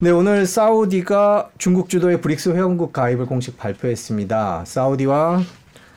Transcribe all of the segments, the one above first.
네, 오늘 사우디가 중국 주도의 브릭스 회원국 가입을 공식 발표했습니다. 사우디와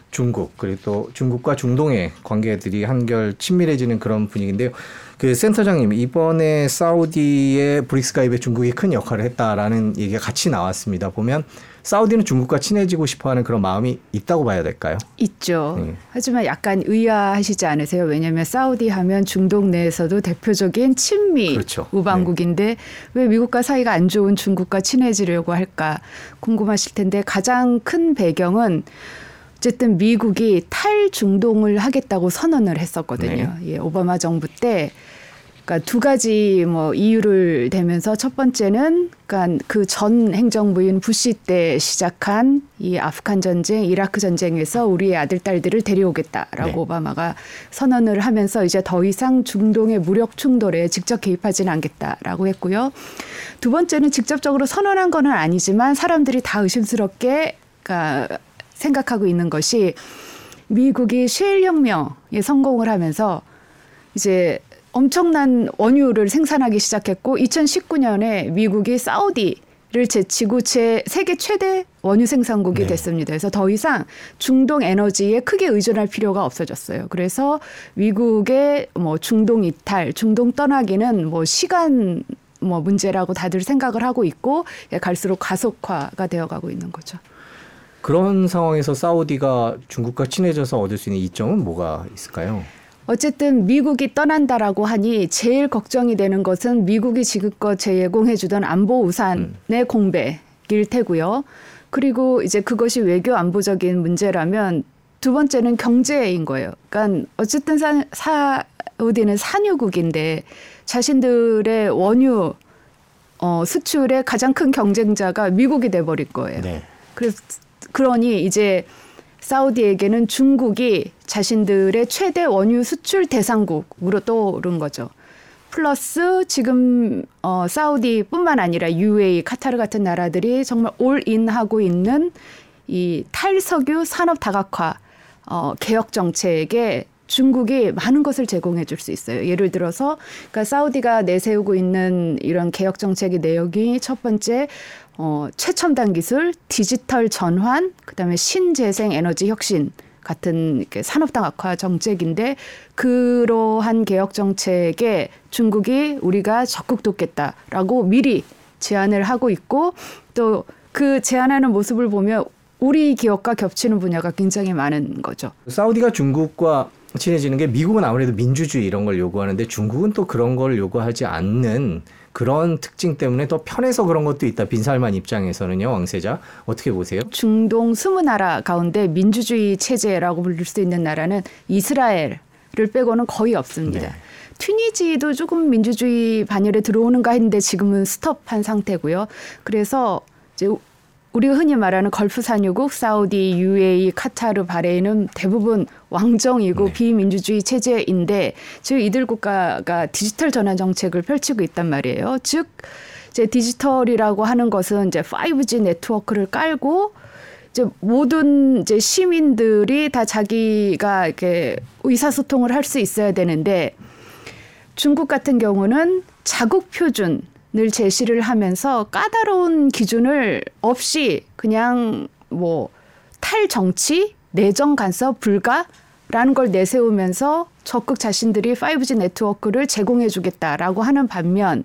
중국 그리고 또 중국과 중동의 관계들이 한결 친밀해지는 그런 분위기인데요. 그 센터장님 이번에 사우디의 브릭스 가입에 중국이 큰 역할을 했다라는 얘기가 같이 나왔습니다. 보면 사우디는 중국과 친해지고 싶어하는 그런 마음이 있다고 봐야 될까요? 있죠. 네. 하지만 약간 의아하시지 않으세요? 왜냐하면 사우디 하면 중동 내에서도 대표적인 친미 그렇죠. 우방국인데 네. 왜 미국과 사이가 안 좋은 중국과 친해지려고 할까 궁금하실 텐데 가장 큰 배경은 어쨌든 미국이 탈중동을 하겠다고 선언을 했었거든요. 네. 예, 오바마 정부 때 그러니까 두 가지 뭐 이유를 대면서 첫 번째는 그러니까 그 전 행정부인 부시 때 시작한 이 아프간 전쟁, 이라크 전쟁에서 우리의 아들 딸들을 데려오겠다라고 네. 오바마가 선언을 하면서 이제 더 이상 중동의 무력 충돌에 직접 개입하지는 않겠다라고 했고요. 두 번째는 직접적으로 선언한 거는 아니지만 사람들이 다 의심스럽게 그러니까 생각하고 있는 것이 미국이 셰일 혁명에 성공을 하면서 이제 엄청난 원유를 생산하기 시작했고 2019년에 미국이 사우디 를 제치고 제 세계 최대 원유 생산국이 네. 됐습니다. 그래서 더 이상 중동 에너지에 크게 의존할 필요가 없어졌어요. 그래서 미국의 뭐 중동 이탈, 중동 떠나기는 뭐 시간 뭐 문제라고 다들 생각을 하고 있고 갈수록 가속화가 되어가고 있는 거죠. 그런 상황에서 사우디가 중국과 친해져서 얻을 수 있는 이점은 뭐가 있을까요? 어쨌든 미국이 떠난다라고 하니 제일 걱정이 되는 것은 미국이 지금껏 제공해주던 안보 우산의 음. 공백일 테고요. 그리고 이제 그것이 외교 안보적인 문제라면 두 번째는 경제인 거예요. 그러니까 어쨌든 사, 사우디는 산유국인데 자신들의 원유 어, 수출의 가장 큰 경쟁자가 미국이 돼버릴 거예요. 네. 그래서 그러니 이제 사우디에게는 중국이 자신들의 최대 원유 수출 대상국으로 떠오른 거죠. 플러스 지금 어 사우디뿐만 아니라 UAE, 카타르 같은 나라들이 정말 올인하고 있는 이 탈석유 산업 다각화 어 개혁 정책에 중국이 많은 것을 제공해 줄 수 있어요. 예를 들어서 그러니까 사우디가 내세우고 있는 이런 개혁 정책의 내용이 첫 번째 어, 최첨단 기술, 디지털 전환, 그다음에 신재생 에너지 혁신 같은 산업당 악화 정책인데 그러한 개혁 정책에 중국이 우리가 적극 돕겠다라고 미리 제안을 하고 있고 또 그 제안하는 모습을 보면 우리 기업과 겹치는 분야가 굉장히 많은 거죠. 사우디가 중국과 친해지는 게 미국은 아무래도 민주주의 이런 걸 요구하는데 중국은 또 그런 걸 요구하지 않는 그런 특징 때문에 더 편해서 그런 것도 있다. 빈살만 입장에서는요, 왕세자 어떻게 보세요? 중동 스무 나라 가운데 민주주의 체제라고 불릴 수 있는 나라는 이스라엘을 빼고는 거의 없습니다. 네. 튀니지도 조금 민주주의 반열에 들어오는가 했는데 지금은 스톱한 상태고요. 그래서 이제 우리가 흔히 말하는 걸프 산유국 사우디, UAE, 카타르, 바레인은 대부분 왕정이고 네. 비민주주의 체제인데 즉 이들 국가가 디지털 전환 정책을 펼치고 있단 말이에요. 즉 이제 디지털이라고 하는 것은 이제 5G 네트워크를 깔고 이제 모든 이제 시민들이 다 자기가 이렇게 의사소통을 할 수 있어야 되는데 중국 같은 경우는 자국 표준 늘 제시를 하면서 까다로운 기준을 없이 그냥 뭐 탈정치, 내정 간섭 불가 라는 걸 내세우면서 적극 자신들이 5G 네트워크를 제공해 주겠다라고 하는 반면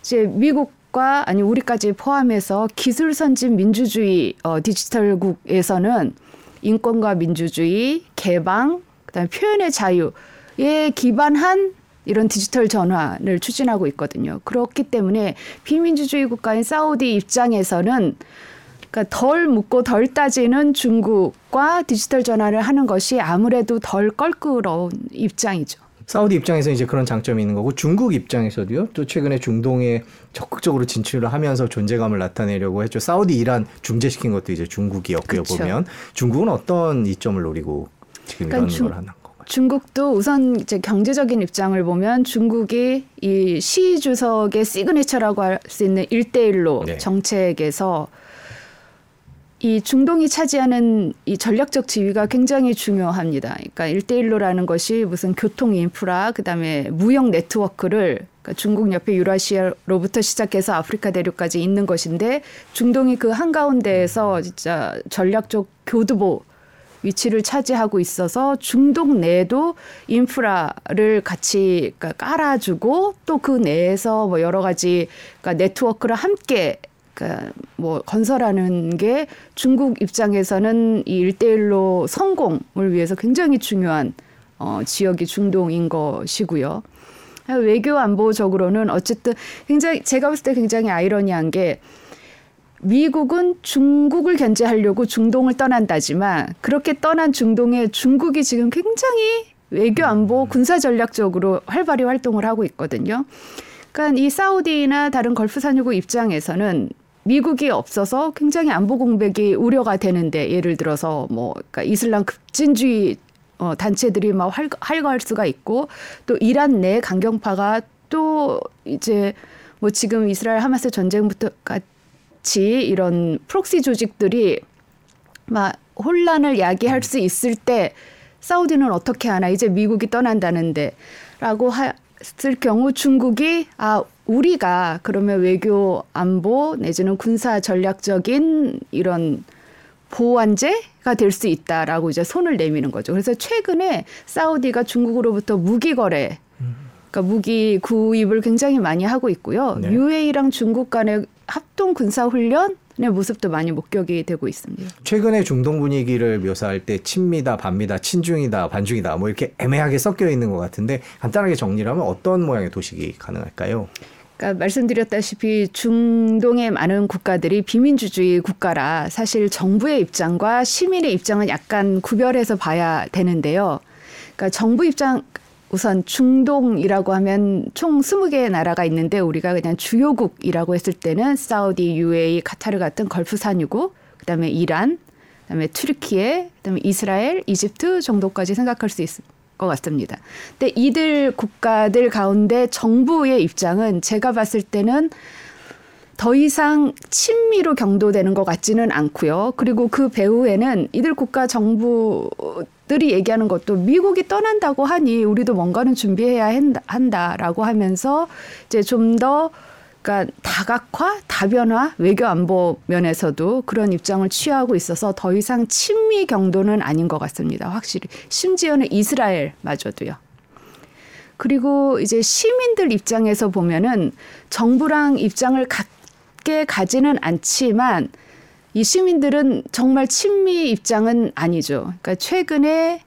이제 미국과 아니 우리까지 포함해서 기술 선진 민주주의 어, 디지털국에서는 인권과 민주주의, 개방, 그다음에 표현의 자유에 기반한 이런 디지털 전환을 추진하고 있거든요. 그렇기 때문에 비민주주의 국가인 사우디 입장에서는 그러니까 덜 묻고 덜 따지는 중국과 디지털 전환을 하는 것이 아무래도 덜 껄끄러운 입장이죠. 사우디 입장에서 이제 그런 장점이 있는 거고 중국 입장에서도요. 또 최근에 중동에 적극적으로 진출을 하면서 존재감을 나타내려고 했죠. 사우디 이란 중재시킨 것도 이제 중국이었고요. 그쵸. 보면 중국은 어떤 이점을 노리고 지금 그러니까 이런 중, 걸 하나? 중국도 우선 이제 경제적인 입장을 보면 중국이 이 시 주석의 시그니처라고 할 수 있는 일대일로 네. 정책에서 이 중동이 차지하는 이 전략적 지위가 굉장히 중요합니다. 그러니까 일대일로라는 것이 무슨 교통 인프라, 그다음에 무역 네트워크를 그러니까 중국 옆에 유라시아로부터 시작해서 아프리카 대륙까지 있는 것인데 중동이 그 한가운데에서 진짜 전략적 교두보 위치를 차지하고 있어서 중동 내에도 인프라를 같이 그러니까 깔아주고 또 그 내에서 뭐 여러 가지 그러니까 네트워크를 함께 그러니까 뭐 건설하는 게 중국 입장에서는 이 일대일로 성공을 위해서 굉장히 중요한 어, 지역이 중동인 것이고요. 외교 안보적으로는 어쨌든 굉장히 제가 봤을 때 굉장히 아이러니한 게 미국은 중국을 견제하려고 중동을 떠난다지만 그렇게 떠난 중동에 중국이 지금 굉장히 외교 안보 군사 전략적으로 활발히 활동을 하고 있거든요. 그러니까 이 사우디나 다른 걸프 산유국 입장에서는 미국이 없어서 굉장히 안보 공백이 우려가 되는데 예를 들어서 뭐 그러니까 이슬람 급진주의 어, 단체들이 막 활, 활거할 수가 있고 또 이란 내 강경파가 또 이제 뭐 지금 이스라엘 하마스 전쟁부터 같이 이런 proxy 조직들이 막 혼란을 야기할 수 있을 때 사우디는 어떻게 하나? 이제 미국이 떠난다는데라고 했을 경우 중국이 아 우리가 그러면 외교 안보 내지는 군사 전략적인 이런 보완제가 될 수 있다라고 이제 손을 내미는 거죠. 그래서 최근에 사우디가 중국으로부터 무기 거래 그러니까 무기 구입을 굉장히 많이 하고 있고요. 네. UAE랑 중국 간의 합동 군사 훈련 의 모습도 많이 목격이 되고 있습니다. 최근에 중동 분위기를 묘사할 때 친미다, 반미다, 친중이다, 반중이다 뭐 이렇게 애매하게 섞여 있는 것 같은데 간단하게 정리를 하면 어떤 모양의 도식이 가능할까요? 그러니까 말씀드렸다시피 중동의 많은 국가들이 비민주주의 국가라 사실 정부의 입장과 시민의 입장은 약간 구별해서 봐야 되는데요. 그러니까 정부 입장 우선 중동이라고 하면 총 스무 개의 나라가 있는데 우리가 그냥 주요국이라고 했을 때는 사우디, UAE, 카타르 같은 걸프 산유국, 그다음에 이란, 그다음에 튀르키예, 그다음에 이스라엘, 이집트 정도까지 생각할 수 있습니다. 것 같습니다. 근데 이들 국가들 가운데 정부의 입장은 제가 봤을 때는 더 이상 친미로 경도되는 것 같지는 않고요. 그리고 그 배후에는 이들 국가 정부들이 얘기하는 것도 미국이 떠난다고 하니 우리도 뭔가는 준비해야 한다 라고 하면서 이제 좀더 그러니까 다각화, 다변화, 외교 안보 면에서도 그런 입장을 취하고 있어서 더 이상 친미 경도는 아닌 것 같습니다. 확실히 심지어는 이스라엘마저도요. 그리고 이제 시민들 입장에서 보면은 정부랑 입장을 같게 가지는 않지만 이 시민들은 정말 친미 입장은 아니죠. 그러니까 최근에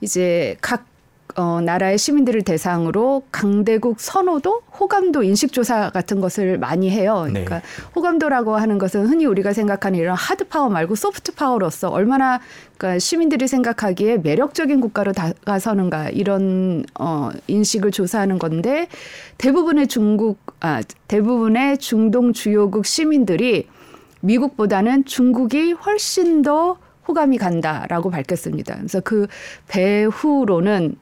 이제 각 어, 나라의 시민들을 대상으로 강대국 선호도, 호감도 인식 조사 같은 것을 많이 해요. 네. 그러니까 네. 호감도라고 하는 것은 흔히 우리가 생각하는 이런 하드 파워 말고 소프트 파워로서 얼마나 그러니까 시민들이 생각하기에 매력적인 국가로 다가서는가 이런 어, 인식을 조사하는 건데 대부분의 중국, 아, 대부분의 중동 주요국 시민들이 미국보다는 중국이 훨씬 더 호감이 간다라고 밝혔습니다. 그래서 그 배후로는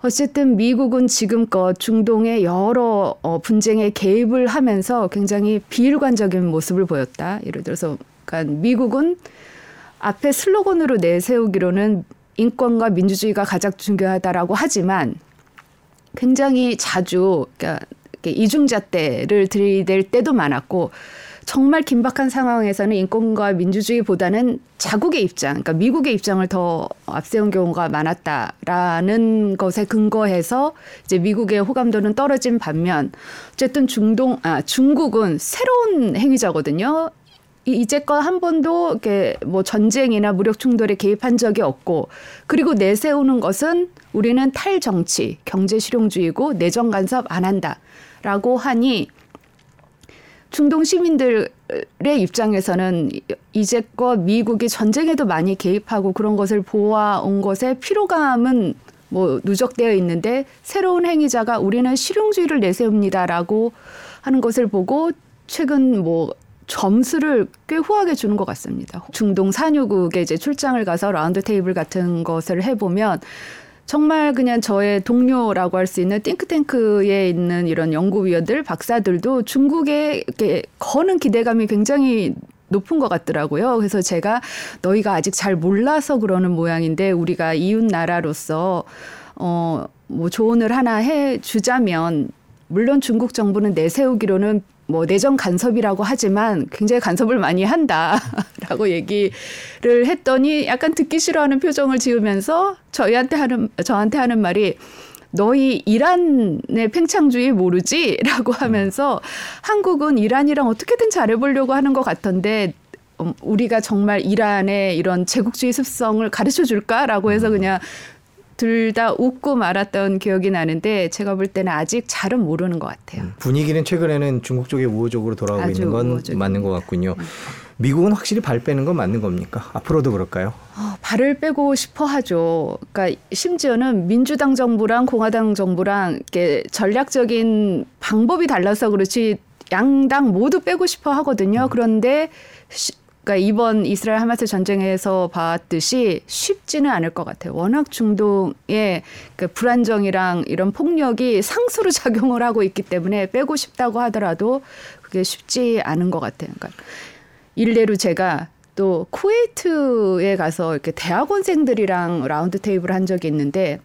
어쨌든 미국은 지금껏 중동의 여러 어, 분쟁에 개입을 하면서 굉장히 비일관적인 모습을 보였다. 예를 들어서 그러니까 미국은 앞에 슬로건으로 내세우기로는 인권과 민주주의가 가장 중요하다라고 하지만 굉장히 자주 그러니까 이중잣대를 들이댈 때도 많았고 정말 긴박한 상황에서는 인권과 민주주의보다는 자국의 입장, 그러니까 미국의 입장을 더 앞세운 경우가 많았다라는 것에 근거해서 이제 미국의 호감도는 떨어진 반면 어쨌든 중동 아 중국은 새로운 행위자거든요. 이제껏 한 번도 이렇게 뭐 전쟁이나 무력 충돌에 개입한 적이 없고 그리고 내세우는 것은 우리는 탈정치, 경제 실용주의고 내정 간섭 안 한다라고 하니 중동 시민들의 입장에서는 이제껏 미국이 전쟁에도 많이 개입하고 그런 것을 보아온 것에 피로감은 뭐 누적되어 있는데 새로운 행위자가 우리는 실용주의를 내세웁니다라고 하는 것을 보고 최근 뭐 점수를 꽤 후하게 주는 것 같습니다. 중동 산유국에 이제 출장을 가서 라운드 테이블 같은 것을 해보면 정말 그냥 저의 동료라고 할 수 있는 띵크탱크에 있는 이런 연구위원들, 박사들도 중국에 이렇게 거는 기대감이 굉장히 높은 것 같더라고요. 그래서 제가 너희가 아직 잘 몰라서 그러는 모양인데 우리가 이웃 나라로서 어, 뭐 조언을 하나 해 주자면 물론 중국 정부는 내세우기로는 뭐 내정 간섭이라고 하지만 굉장히 간섭을 많이 한다라고 얘기를 했더니 약간 듣기 싫어하는 표정을 지으면서 저희한테 하는 저한테 하는 말이 너희 이란의 팽창주의 모르지?라고 하면서 한국은 이란이랑 어떻게든 잘해보려고 하는 것 같던데 음, 우리가 정말 이란의 이런 제국주의 습성을 가르쳐 줄까라고 해서 그냥 둘 다 웃고 말았던 기억이 나는데 제가 볼 때는 아직 잘은 모르는 것 같아요. 음, 분위기는 최근에는 중국 쪽에 우호적으로 돌아가고 있는 건 우호적이고. 맞는 것 같군요. 미국은 확실히 발 빼는 건 맞는 겁니까? 앞으로도 그럴까요? 어, 발을 빼고 싶어 하죠. 그러니까 심지어는 민주당 정부랑 공화당 정부랑 이렇게 전략적인 방법이 달라서 그렇지 양당 모두 빼고 싶어 하거든요. 그런데 시, 그러니까 이번 이스라엘 하마스 전쟁에서 봤듯이 쉽지는 않을 것 같아요. 워낙 중동의 그 불안정이랑 이런 폭력이 상수로 작용을 하고 있기 때문에 빼고 싶다고 하더라도 그게 쉽지 않은 것 같아요. 그러니까 일례로 제가 또 쿠웨이트에 가서 이렇게 대학원생들이랑 라운드 테이블 한 적이 있는데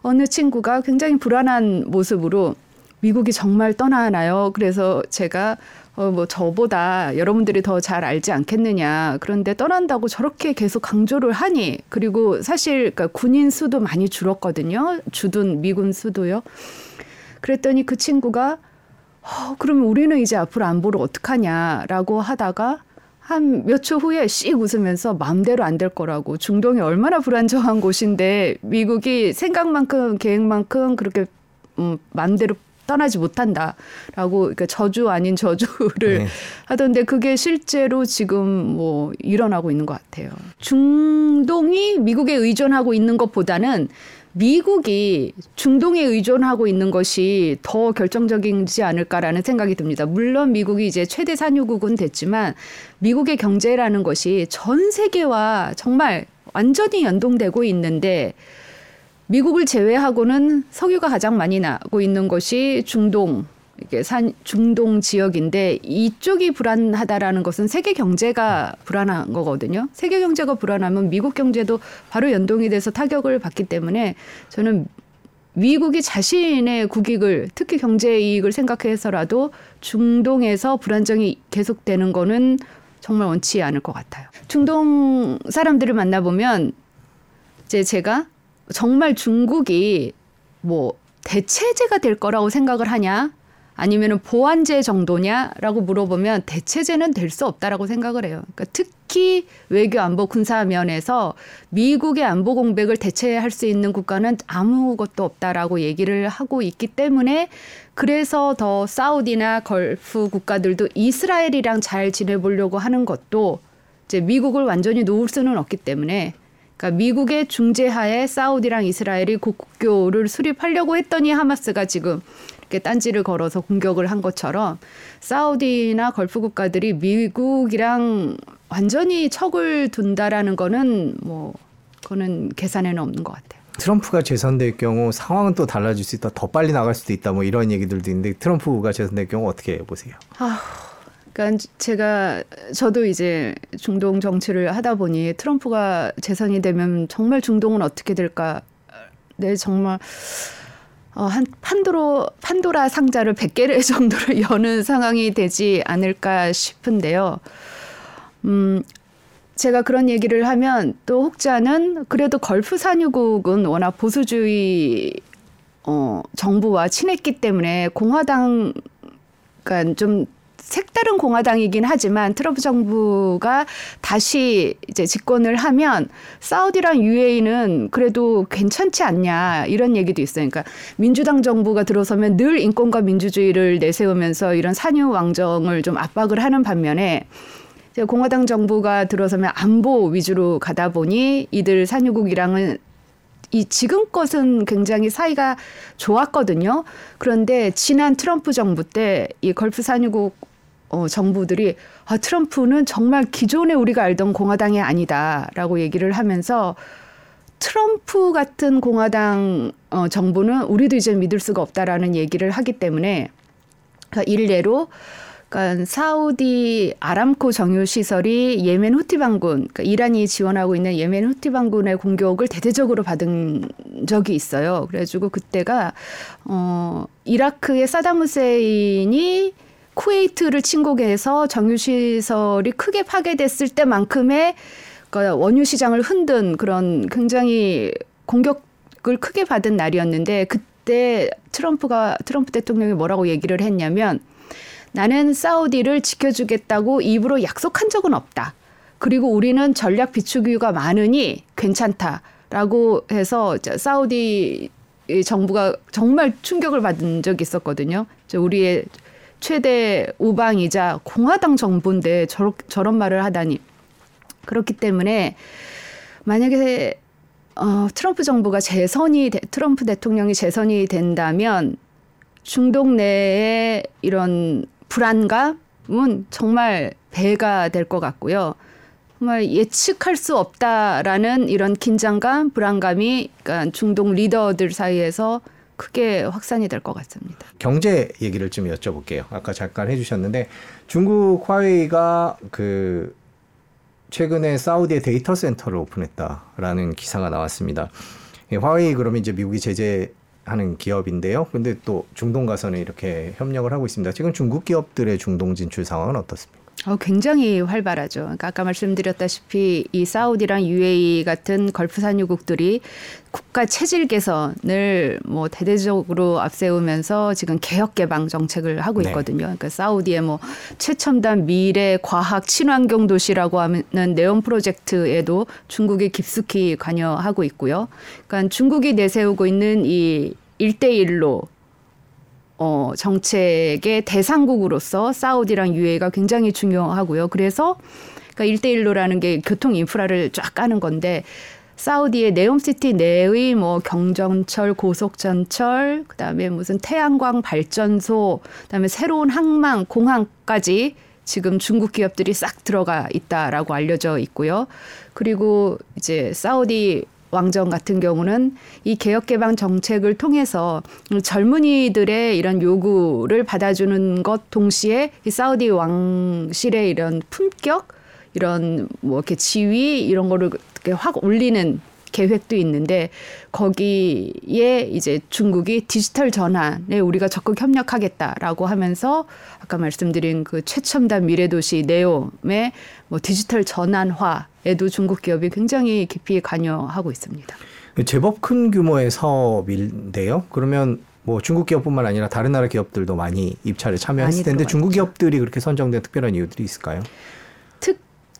어느 친구가 굉장히 불안한 모습으로 미국이 정말 떠나나요? 그래서 제가 어, 뭐 저보다 여러분들이 더 잘 알지 않겠느냐. 그런데 떠난다고 저렇게 계속 강조를 하니 그리고 사실 그러니까 군인 수도 많이 줄었거든요. 주둔 미군 수도요. 그랬더니 그 친구가 어, 그러면 우리는 이제 앞으로 안보를 어떡하냐라고 하다가 한 몇 초 후에 씩 웃으면서 마음대로 안 될 거라고 중동이 얼마나 불안정한 곳인데 미국이 생각만큼 계획만큼 그렇게 음, 마음대로 떠나지 못한다라고 그러니까 저주 아닌 저주를 네. 하던데 그게 실제로 지금 뭐 일어나고 있는 것 같아요. 중동이 미국에 의존하고 있는 것보다는 미국이 중동에 의존하고 있는 것이 더 결정적이지 않을까라는 생각이 듭니다. 물론 미국이 이제 최대 산유국은 됐지만 미국의 경제라는 것이 전 세계와 정말 완전히 연동되고 있는데 미국을 제외하고는 석유가 가장 많이 나고 있는 것이 중동 이게 산 중동 지역인데 이쪽이 불안하다라는 것은 세계 경제가 불안한 거거든요. 세계 경제가 불안하면 미국 경제도 바로 연동이 돼서 타격을 받기 때문에 저는 미국이 자신의 국익을 특히 경제 이익을 생각해서라도 중동에서 불안정이 계속되는 거는 정말 원치 않을 것 같아요. 중동 사람들을 만나보면 이제 제가 정말 중국이 뭐 대체제가 될 거라고 생각을 하냐 아니면은 보완제 정도냐라고 물어보면 대체제는 될 수 없다라고 생각을 해요. 그러니까 특히 외교 안보 군사 면에서 미국의 안보 공백을 대체할 수 있는 국가는 아무것도 없다라고 얘기를 하고 있기 때문에 그래서 더 사우디나 걸프 국가들도 이스라엘이랑 잘 지내보려고 하는 것도 이제 미국을 완전히 놓을 수는 없기 때문에 그러니까 미국의 중재하에 사우디랑 이스라엘이 국교를 수립하려고 했더니 하마스가 지금 이렇게 딴지를 걸어서 공격을 한 것처럼 사우디나 걸프 국가들이 미국이랑 완전히 척을 둔다라는 거는 뭐 그거는 계산에는 없는 것 같아요. 트럼프가 재선될 경우 상황은 또 달라질 수 있다. 더 빨리 나갈 수도 있다. 뭐 이런 얘기들도 있는데 트럼프가 재선될 경우 어떻게 보세요? 아, 그러니까 제가 저도 이제 중동 정치를 하다 보니 트럼프가 재선이 되면 정말 중동은 어떻게 될까? 네, 정말 어, 한 판도로 판도라 상자를 100개를 정도를 여는 상황이 되지 않을까 싶은데요. 음, 제가 그런 얘기를 하면 또 혹자는 그래도 걸프 산유국은 워낙 보수주의 어, 정부와 친했기 때문에 공화당 그러니까 좀 색다른 공화당이긴 하지만 트럼프 정부가 다시 이제 집권을 하면 사우디랑 UAE는 그래도 괜찮지 않냐 이런 얘기도 있어요. 그러니까 민주당 정부가 들어서면 늘 인권과 민주주의를 내세우면서 이런 산유 왕정을 좀 압박을 하는 반면에 공화당 정부가 들어서면 안보 위주로 가다 보니 이들 산유국이랑은 이 지금껏은 굉장히 사이가 좋았거든요. 그런데 지난 트럼프 정부 때 이 걸프 산유국 어, 정부들이 아, 트럼프는 정말 기존에 우리가 알던 공화당이 아니다라고 얘기를 하면서 트럼프 같은 공화당 어, 정부는 우리도 이제 믿을 수가 없다라는 얘기를 하기 때문에 그러니까 일례로 그러니까 사우디 아람코 정유 시설이 예멘 후티 반군, 그러니까 이란이 지원하고 있는 예멘 후티 반군의 공격을 대대적으로 받은 적이 있어요. 그래가지고 그때가 어 이라크의 사담 후세인이 쿠웨이트를 침공해서 정유 시설이 크게 파괴됐을 때만큼의 그러니까 원유 시장을 흔든 그런 굉장히 공격을 크게 받은 날이었는데 그때 트럼프가 트럼프 대통령이 뭐라고 얘기를 했냐면 나는 사우디를 지켜주겠다고 입으로 약속한 적은 없다. 그리고 우리는 전략 비축유가 많으니 괜찮다라고 해서 사우디 정부가 정말 충격을 받은 적이 있었거든요. 우리의 최대 우방이자 공화당 정부인데 저런, 저런 말을 하다니. 그렇기 때문에 만약에 어, 트럼프 정부가 재선이 트럼프 대통령이 재선이 된다면 중동 내에 이런 불안감은 정말 배가 될 것 같고요. 정말 예측할 수 없다라는 이런 긴장감, 불안감이 그러니까 중동 리더들 사이에서 크게 확산이 될 것 같습니다. 경제 얘기를 좀 여쭤볼게요. 아까 잠깐 해주셨는데 중국 화웨이가 그 최근에 사우디에 데이터 센터를 오픈했다라는 기사가 나왔습니다. 화웨이 그러면 이제 미국이 제재 하는 기업인데요. 근데 또 중동 가서는 이렇게 협력을 하고 있습니다. 지금 중국 기업들의 중동 진출 상황은 어떻습니까? 어, 굉장히 활발하죠. 그러니까 아까 말씀드렸다시피 이 사우디랑 UAE 같은 걸프 산유국들이 국가 체질 개선을 뭐 대대적으로 앞세우면서 지금 개혁 개방 정책을 하고 네. 있거든요. 네. 그러니까 사우디의 뭐 최첨단 미래 과학 친환경 도시라고 하는 네온 프로젝트에도 중국이 깊숙이 관여하고 있고요. 그러니까 중국이 내세우고 있는 이 일대일로 어, 정책의 대상국으로서 사우디랑 유해가 굉장히 중요하고요. 그래서 그러니까 1대1로라는 게 교통 인프라를 쫙 까는 건데 사우디의 네옴시티 내의 뭐 경전철, 고속전철, 그다음에 무슨 태양광 발전소, 그다음에 새로운 항만, 공항까지 지금 중국 기업들이 싹 들어가 있다라고 알려져 있고요. 그리고 이제 사우디 왕정 같은 경우는 이 개혁 개방 정책을 통해서 젊은이들의 이런 요구를 받아주는 것 동시에 이 사우디 왕실의 이런 품격 이런 뭐 이렇게 지위 이런 거를 확 올리는 계획도 있는데 거기에 이제 중국이 디지털 전환에 우리가 적극 협력하겠다라고 하면서 아까 말씀드린 그 최첨단 미래도시 네옴의 뭐 디지털 전환화에도 중국 기업이 굉장히 깊이 관여하고 있습니다. 제법 큰 규모의 사업인데요. 그러면 뭐 중국 기업뿐만 아니라 다른 나라 기업들도 많이 입찰에 참여했을 텐데 중국 기업들이 그렇게 선정된 특별한 이유들이 있을까요?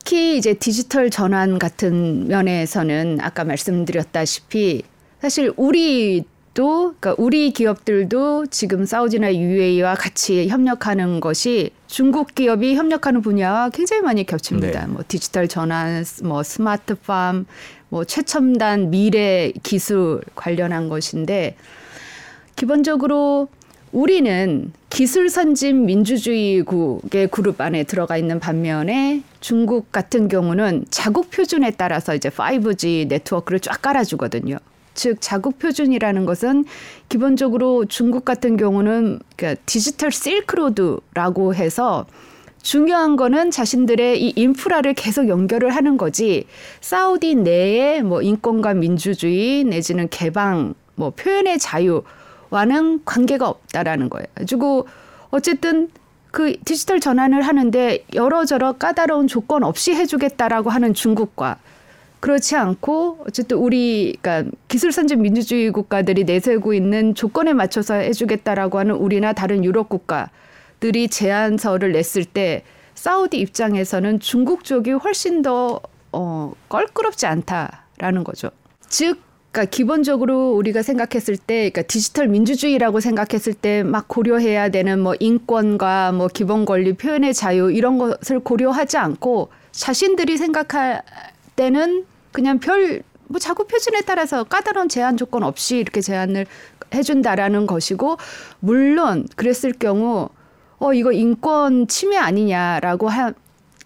특히 이제 디지털 전환 같은 면에서는 아까 말씀드렸다시피 사실 우리도 그러니까 우리 기업들도 지금 사우디나 UAE와 같이 협력하는 것이 중국 기업이 협력하는 분야와 굉장히 많이 겹칩니다. 네. 뭐 디지털 전환, 뭐 스마트팜, 뭐 최첨단 미래 기술 관련한 것인데 기본적으로 우리는 기술 선진 민주주의국의 그룹 안에 들어가 있는 반면에 중국 같은 경우는 자국 표준에 따라서 이제 5G 네트워크를 쫙 깔아주거든요. 즉 자국 표준이라는 것은 기본적으로 중국 같은 경우는 그러니까 디지털 실크로드라고 해서 중요한 거는 자신들의 이 인프라를 계속 연결을 하는 거지 사우디 내에 뭐 인권과 민주주의 내지는 개방 뭐 표현의 자유 와는 관계가 없다라는 거예요. 가지고 어쨌든 그 디지털 전환을 하는데 여러저러 까다로운 조건 없이 해주겠다라고 하는 중국과 그렇지 않고 어쨌든 우리 그러니까 기술 선진 민주주의 국가들이 내세우고 있는 조건에 맞춰서 해주겠다라고 하는 우리나 다른 유럽 국가들이 제안서를 냈을 때 사우디 입장에서는 중국 쪽이 훨씬 더 어, 껄끄럽지 않다라는 거죠. 즉 그러니까 기본적으로 우리가 생각했을 때, 그러니까 디지털 민주주의라고 생각했을 때 막 고려해야 되는 뭐 인권과 뭐 기본 권리, 표현의 자유 이런 것을 고려하지 않고 자신들이 생각할 때는 그냥 별 뭐 자구 표준에 따라서 까다로운 제한 조건 없이 이렇게 제안을 해준다라는 것이고 물론 그랬을 경우 어 이거 인권 침해 아니냐라고 하,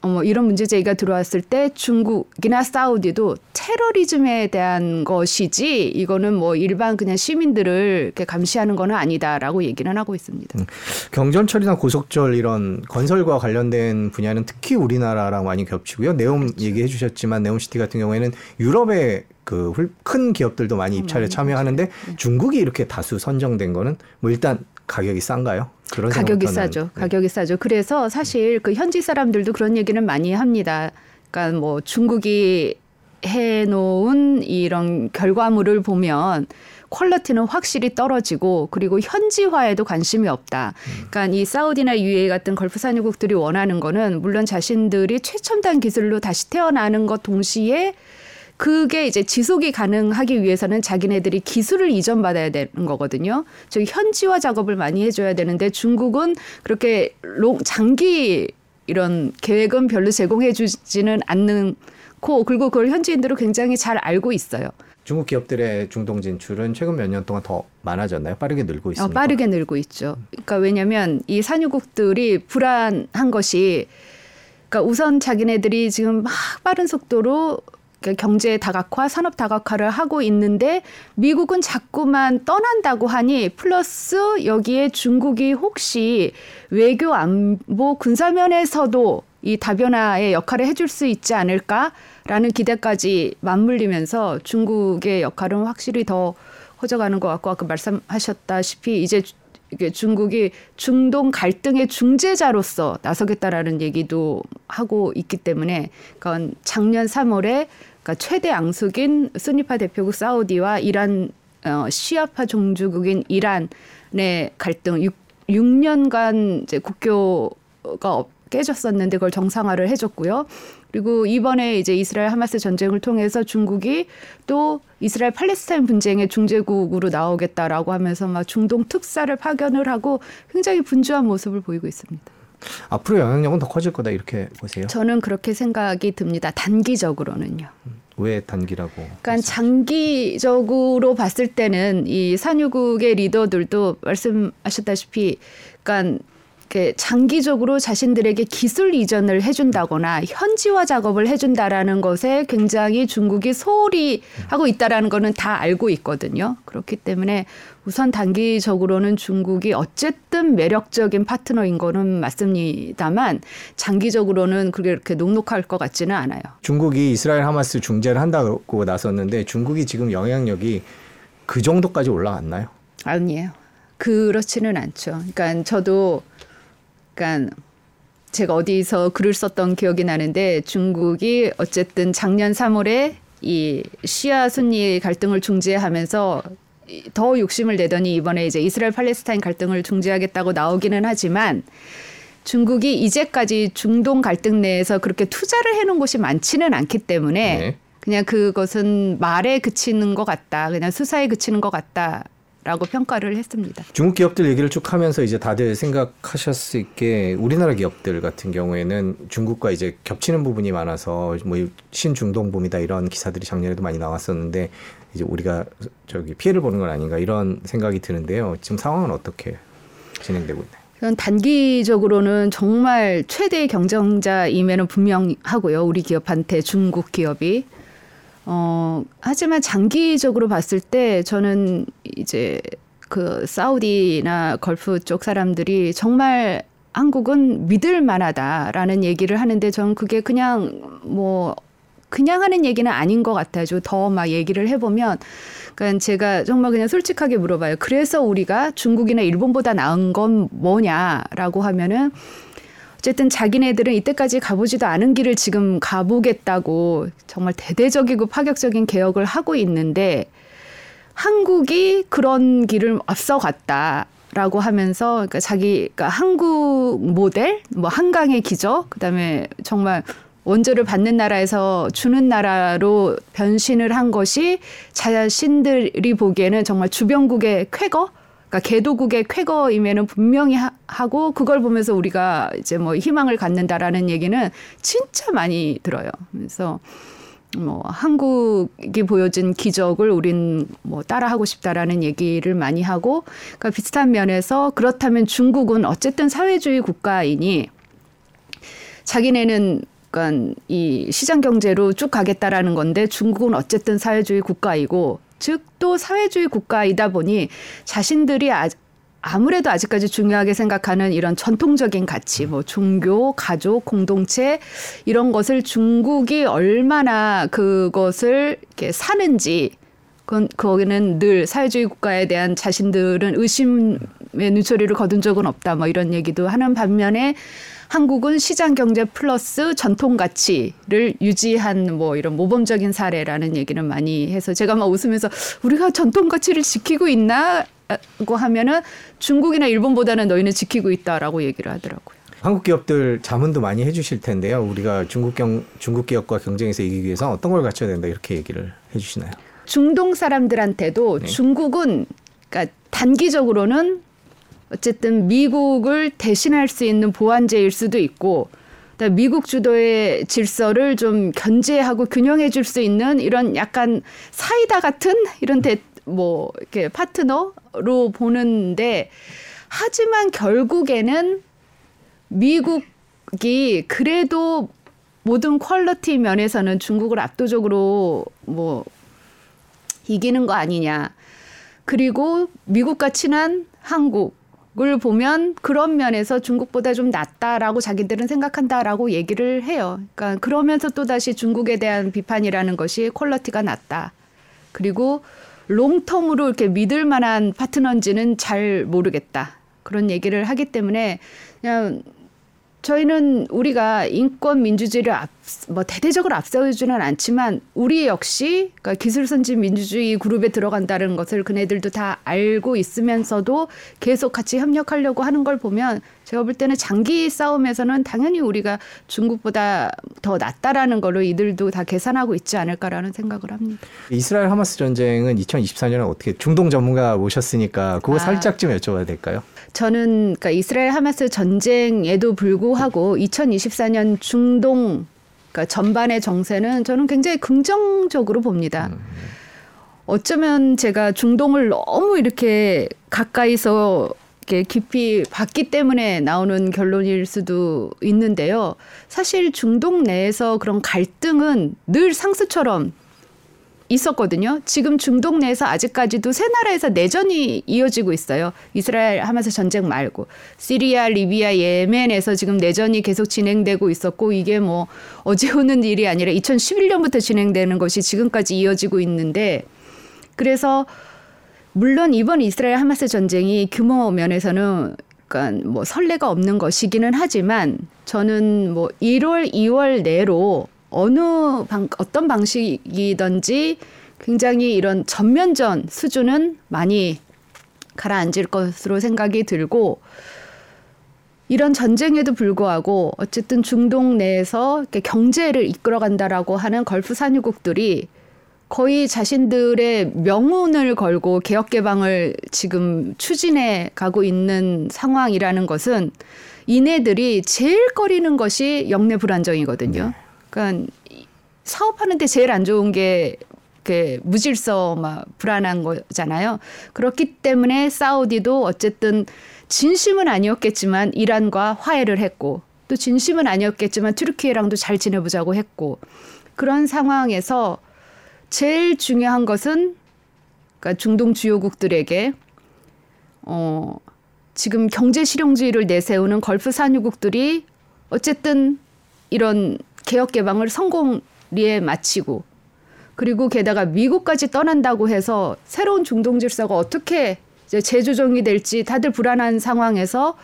어, 뭐 이런 문제 제기가 들어왔을 때 중국이나 사우디도 테러리즘에 대한 것이지 이거는 뭐 일반 그냥 시민들을 이렇게 감시하는 거는 아니다라고 얘기는 하고 있습니다. 음, 경전철이나 고속철 이런 건설과 관련된 분야는 특히 우리나라랑 많이 겹치고요. 네옴 그렇죠. 얘기해 주셨지만 네옴시티 같은 경우에는 유럽의 그 큰 기업들도 많이 입찰에 참여하는데 네. 중국이 이렇게 다수 선정된 거는 뭐 일단 가격이 싼가요? 그런 가격이 싸죠. 네. 가격이 싸죠. 그래서 사실 그 현지 사람들도 그런 얘기는 많이 합니다. 그러니까 뭐 중국이 해놓은 이런 결과물을 보면 quality는 확실히 떨어지고 그리고 현지화에도 관심이 없다. 그러니까 이 사우디나 UAE 같은 걸프 산유국들이 원하는 거는 물론 자신들이 최첨단 기술로 다시 태어나는 것 동시에 그게 이제 지속이 가능하기 위해서는 자기네들이 기술을 이전받아야 되는 거거든요. 즉 현지화 작업을 많이 해줘야 되는데 중국은 그렇게 롱 장기 이런 계획은 별로 제공해 주지는 않는고 그리고 그걸 현지인들은 굉장히 잘 알고 있어요. 중국 기업들의 중동 진출은 최근 몇 년 동안 더 많아졌나요? 빠르게 늘고 있습니다. 어, 빠르게 늘고 있죠. 그러니까 왜냐하면 이 산유국들이 불안한 것이 그러니까 우선 자기네들이 지금 막 빠른 속도로 그러니까 경제 다각화, 산업 다각화를 하고 있는데 미국은 자꾸만 떠난다고 하니 플러스 여기에 중국이 혹시 외교 안보 군사면에서도 이 다변화의 역할을 해줄 수 있지 않을까라는 기대까지 맞물리면서 중국의 역할은 확실히 더 커져가는 것 같고 아까 말씀하셨다시피 이제 중국이 중동 갈등의 중재자로서 나서겠다라는 얘기도 하고 있기 때문에 그건 작년 3월에 그러니까 최대 앙숙인 순니파 대표국 사우디와 이란 어, 시아파 종주국인 이란의 갈등 6, 6년간 이제 국교가 깨졌었는데 그걸 정상화를 해줬고요. 그리고 이번에 이제 이스라엘 하마스 전쟁을 통해서 중국이 또 이스라엘 팔레스타인 분쟁의 중재국으로 나오겠다라고 하면서 막 중동 특사를 파견을 하고 굉장히 분주한 모습을 보이고 있습니다. 앞으로 영향력은 더 커질 거다 이렇게 보세요? 저는 그렇게 생각이 듭니다. 단기적으로는요. 왜 단기라고? 그러니까 장기적으로 봤을 때는 이 산유국의 리더들도 말씀하셨다시피, 그러니까 장기적으로 자신들에게 기술 이전을 해준다거나 현지화 작업을 해준다라는 것에 굉장히 중국이 소홀히 하고 있다라는 거는 다 알고 있거든요. 그렇기 때문에 우선 단기적으로는 중국이 어쨌든 매력적인 파트너인 거는 맞습니다만 장기적으로는 그게 이렇게 녹록할 것 같지는 않아요. 중국이 이스라엘 하마스 중재를 한다고 나섰는데 중국이 지금 영향력이 그 정도까지 올라갔나요? 아니에요. 그렇지는 않죠. 그러니까 저도 그러니까 제가 어디서 글을 썼던 기억이 나는데 중국이 어쨌든 작년 3월에 이 시아 순니 갈등을 중재하면서 더 욕심을 내더니 이번에 이제 이스라엘 팔레스타인 갈등을 중재하겠다고 나오기는 하지만 중국이 이제까지 중동 갈등 내에서 그렇게 투자를 해놓은 곳이 많지는 않기 때문에 네. 그냥 그것은 말에 그치는 것 같다. 그냥 수사에 그치는 것 같다. 라고 평가를 했습니다. 중국 기업들 얘기를 쭉 하면서 이제 다들 생각하셨을 게 우리나라 기업들 같은 경우에는 중국과 이제 겹치는 부분이 많아서 뭐 신중동 붐이다 이런 기사들이 작년에도 많이 나왔었는데 이제 우리가 저기 피해를 보는 건 아닌가 이런 생각이 드는데요. 지금 상황은 어떻게 진행되고 있나요? 단기적으로는 정말 최대 경쟁자임에는 분명하고요. 우리 기업한테 중국 기업이 어, 하지만 장기적으로 봤을 때 저는 이제 그 사우디나 걸프 쪽 사람들이 정말 한국은 믿을 만하다라는 얘기를 하는데 저는 그게 그냥 뭐 그냥 하는 얘기는 아닌 것 같아요. 더 막 얘기를 해보면, 그러니까 제가 정말 그냥 솔직하게 물어봐요. 그래서 우리가 중국이나 일본보다 나은 건 뭐냐라고 하면은 어쨌든 자기네들은 이때까지 가보지도 않은 길을 지금 가보겠다고 정말 대대적이고 파격적인 개혁을 하고 있는데 한국이 그런 길을 앞서갔다. 라고 하면서 그러니까 자기가 그러니까 한국 모델 뭐 한강의 기적 그다음에 정말 원조를 받는 나라에서 주는 나라로 변신을 한 것이 자신들이 보기에는 정말 주변국의 쾌거 그러니까 개도국의 쾌거임에는 분명히 하, 고 그걸 보면서 우리가 이제 뭐 희망을 갖는다라는 얘기는 진짜 많이 들어요. 그래서 뭐 한국이 보여준 기적을 우린 뭐 따라하고 싶다라는 얘기를 많이 하고 그러니까 비슷한 면에서 그렇다면 중국은 어쨌든 사회주의 국가이니 자기네는 그러니까 이 시장 경제로 쭉 가겠다라는 건데 중국은 어쨌든 사회주의 국가이고 즉 또 사회주의 국가이다 보니 자신들이 아, 아무래도 아직까지 중요하게 생각하는 이런 전통적인 가치, 뭐 종교, 가족, 공동체 이런 것을 중국이 얼마나 그것을 이렇게 사는지 그건 거기는 늘 사회주의 국가에 대한 자신들은 의심의 눈초리를 거둔 적은 없다. 뭐 이런 얘기도 하는 반면에 한국은 시장 경제 플러스 전통 가치를 유지한 뭐 이런 모범적인 사례라는 얘기는 많이 해서 제가 막 웃으면서 우리가 전통 가치를 지키고 있나고 하면은 중국이나 일본보다는 너희는 지키고 있다라고 얘기를 하더라고요. 한국 기업들 자문도 많이 해주실 텐데요. 우리가 중국 경 중국 기업과 경쟁에서 이기기 위해서 어떤 걸 갖춰야 된다 이렇게 얘기를 해주시나요? 중동 사람들한테도 네. 중국은 그러니까 단기적으로는 어쨌든 미국을 대신할 수 있는 보완제일 수도 있고 미국 주도의 질서를 좀 견제하고 균형해 줄 수 있는 이런 약간 사이다 같은 이런 대, 뭐 이렇게 파트너로 보는데 하지만 결국에는 미국이 그래도 모든 quality 면에서는 중국을 압도적으로 뭐 이기는 거 아니냐. 그리고 미국과 친한 한국 을 보면 그런 면에서 중국보다 좀 낫다라고 자기들은 생각한다라고 얘기를 해요. 그러니까 그러면서 또 다시 중국에 대한 비판이라는 것이 quality가 낮다. 그리고 long-term으로 이렇게 믿을 만한 파트너인지는 잘 모르겠다. 그런 얘기를 하기 때문에 그냥 저희는 우리가 인권 민주주의를 앞, 뭐 대대적으로 앞세우지는 않지만 우리 역시 그러니까 기술 선진 민주주의 그룹에 들어간다는 것을 그네들도 다 알고 있으면서도 계속 같이 협력하려고 하는 걸 보면 제가 볼 때는 장기 싸움에서는 당연히 우리가 중국보다 더 낫다라는 걸로 이들도 다 계산하고 있지 않을까라는 생각을 합니다. 이스라엘 하마스 전쟁은 2024년에 어떻게 중동 전문가 모셨으니까 그거 아. 살짝 좀 여쭤봐도 될까요? 저는 그러니까 이스라엘 하마스 전쟁에도 불구하고 2024년 중동 그러니까 전반의 정세는 저는 굉장히 긍정적으로 봅니다. 어쩌면 제가 중동을 너무 이렇게 가까이서 깊이 봤기 때문에 나오는 결론일 수도 있는데요. 사실 중동 내에서 그런 갈등은 늘 상수처럼 있었거든요. 지금 중동 내에서 아직까지도 세 나라에서 내전이 이어지고 있어요. 이스라엘 하마스 전쟁 말고 시리아, 리비아, 예멘에서 지금 내전이 계속 진행되고 있었고 이게 뭐 어제 오는 일이 아니라 2011년부터 진행되는 것이 지금까지 이어지고 있는데 그래서 물론 이번 이스라엘 하마스 전쟁이 규모 면에서는 그러니까 뭐 선례가 없는 것이기는 하지만 저는 뭐 1월, 2월 내로 어느 방, 어떤 방식이든지 굉장히 이런 전면전 수준은 많이 가라앉을 것으로 생각이 들고 이런 전쟁에도 불구하고 어쨌든 중동 내에서 경제를 이끌어간다라고 하는 걸프 산유국들이 거의 자신들의 명운을 걸고 개혁 개방을 지금 추진해 가고 있는 상황이라는 것은 이네들이 제일 꺼리는 것이 영내 불안정이거든요. 그러니까 사업하는데 제일 안 좋은 게 이렇게 무질서 막 불안한 거잖아요. 그렇기 때문에 사우디도 어쨌든 진심은 아니었겠지만 이란과 화해를 했고 또 진심은 아니었겠지만 튀르키예랑도 잘 지내보자고 했고 그런 상황에서 제일 중요한 것은 그러니까 중동 주요국들에게 어 지금 경제 실용주의를 내세우는 걸프 산유국들이 어쨌든 이런 개혁 개방을 성공리에 마치고 그리고 게다가 미국까지 떠난다고 해서 새로운 중동 질서가 어떻게 이제 재조정이 될지 다들 불안한 상황에서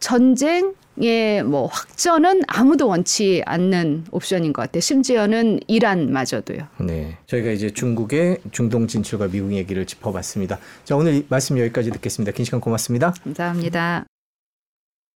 전쟁 의뭐 확전은 아무도 원치 않는 옵션인 것 같아요. 심지어는 이란마저도요. 네. 저희가 이제 중국의 중동 진출과 미국 얘기를 짚어봤습니다. 자, 오늘 이 말씀 여기까지 듣겠습니다. 긴 시간 고맙습니다. 감사합니다.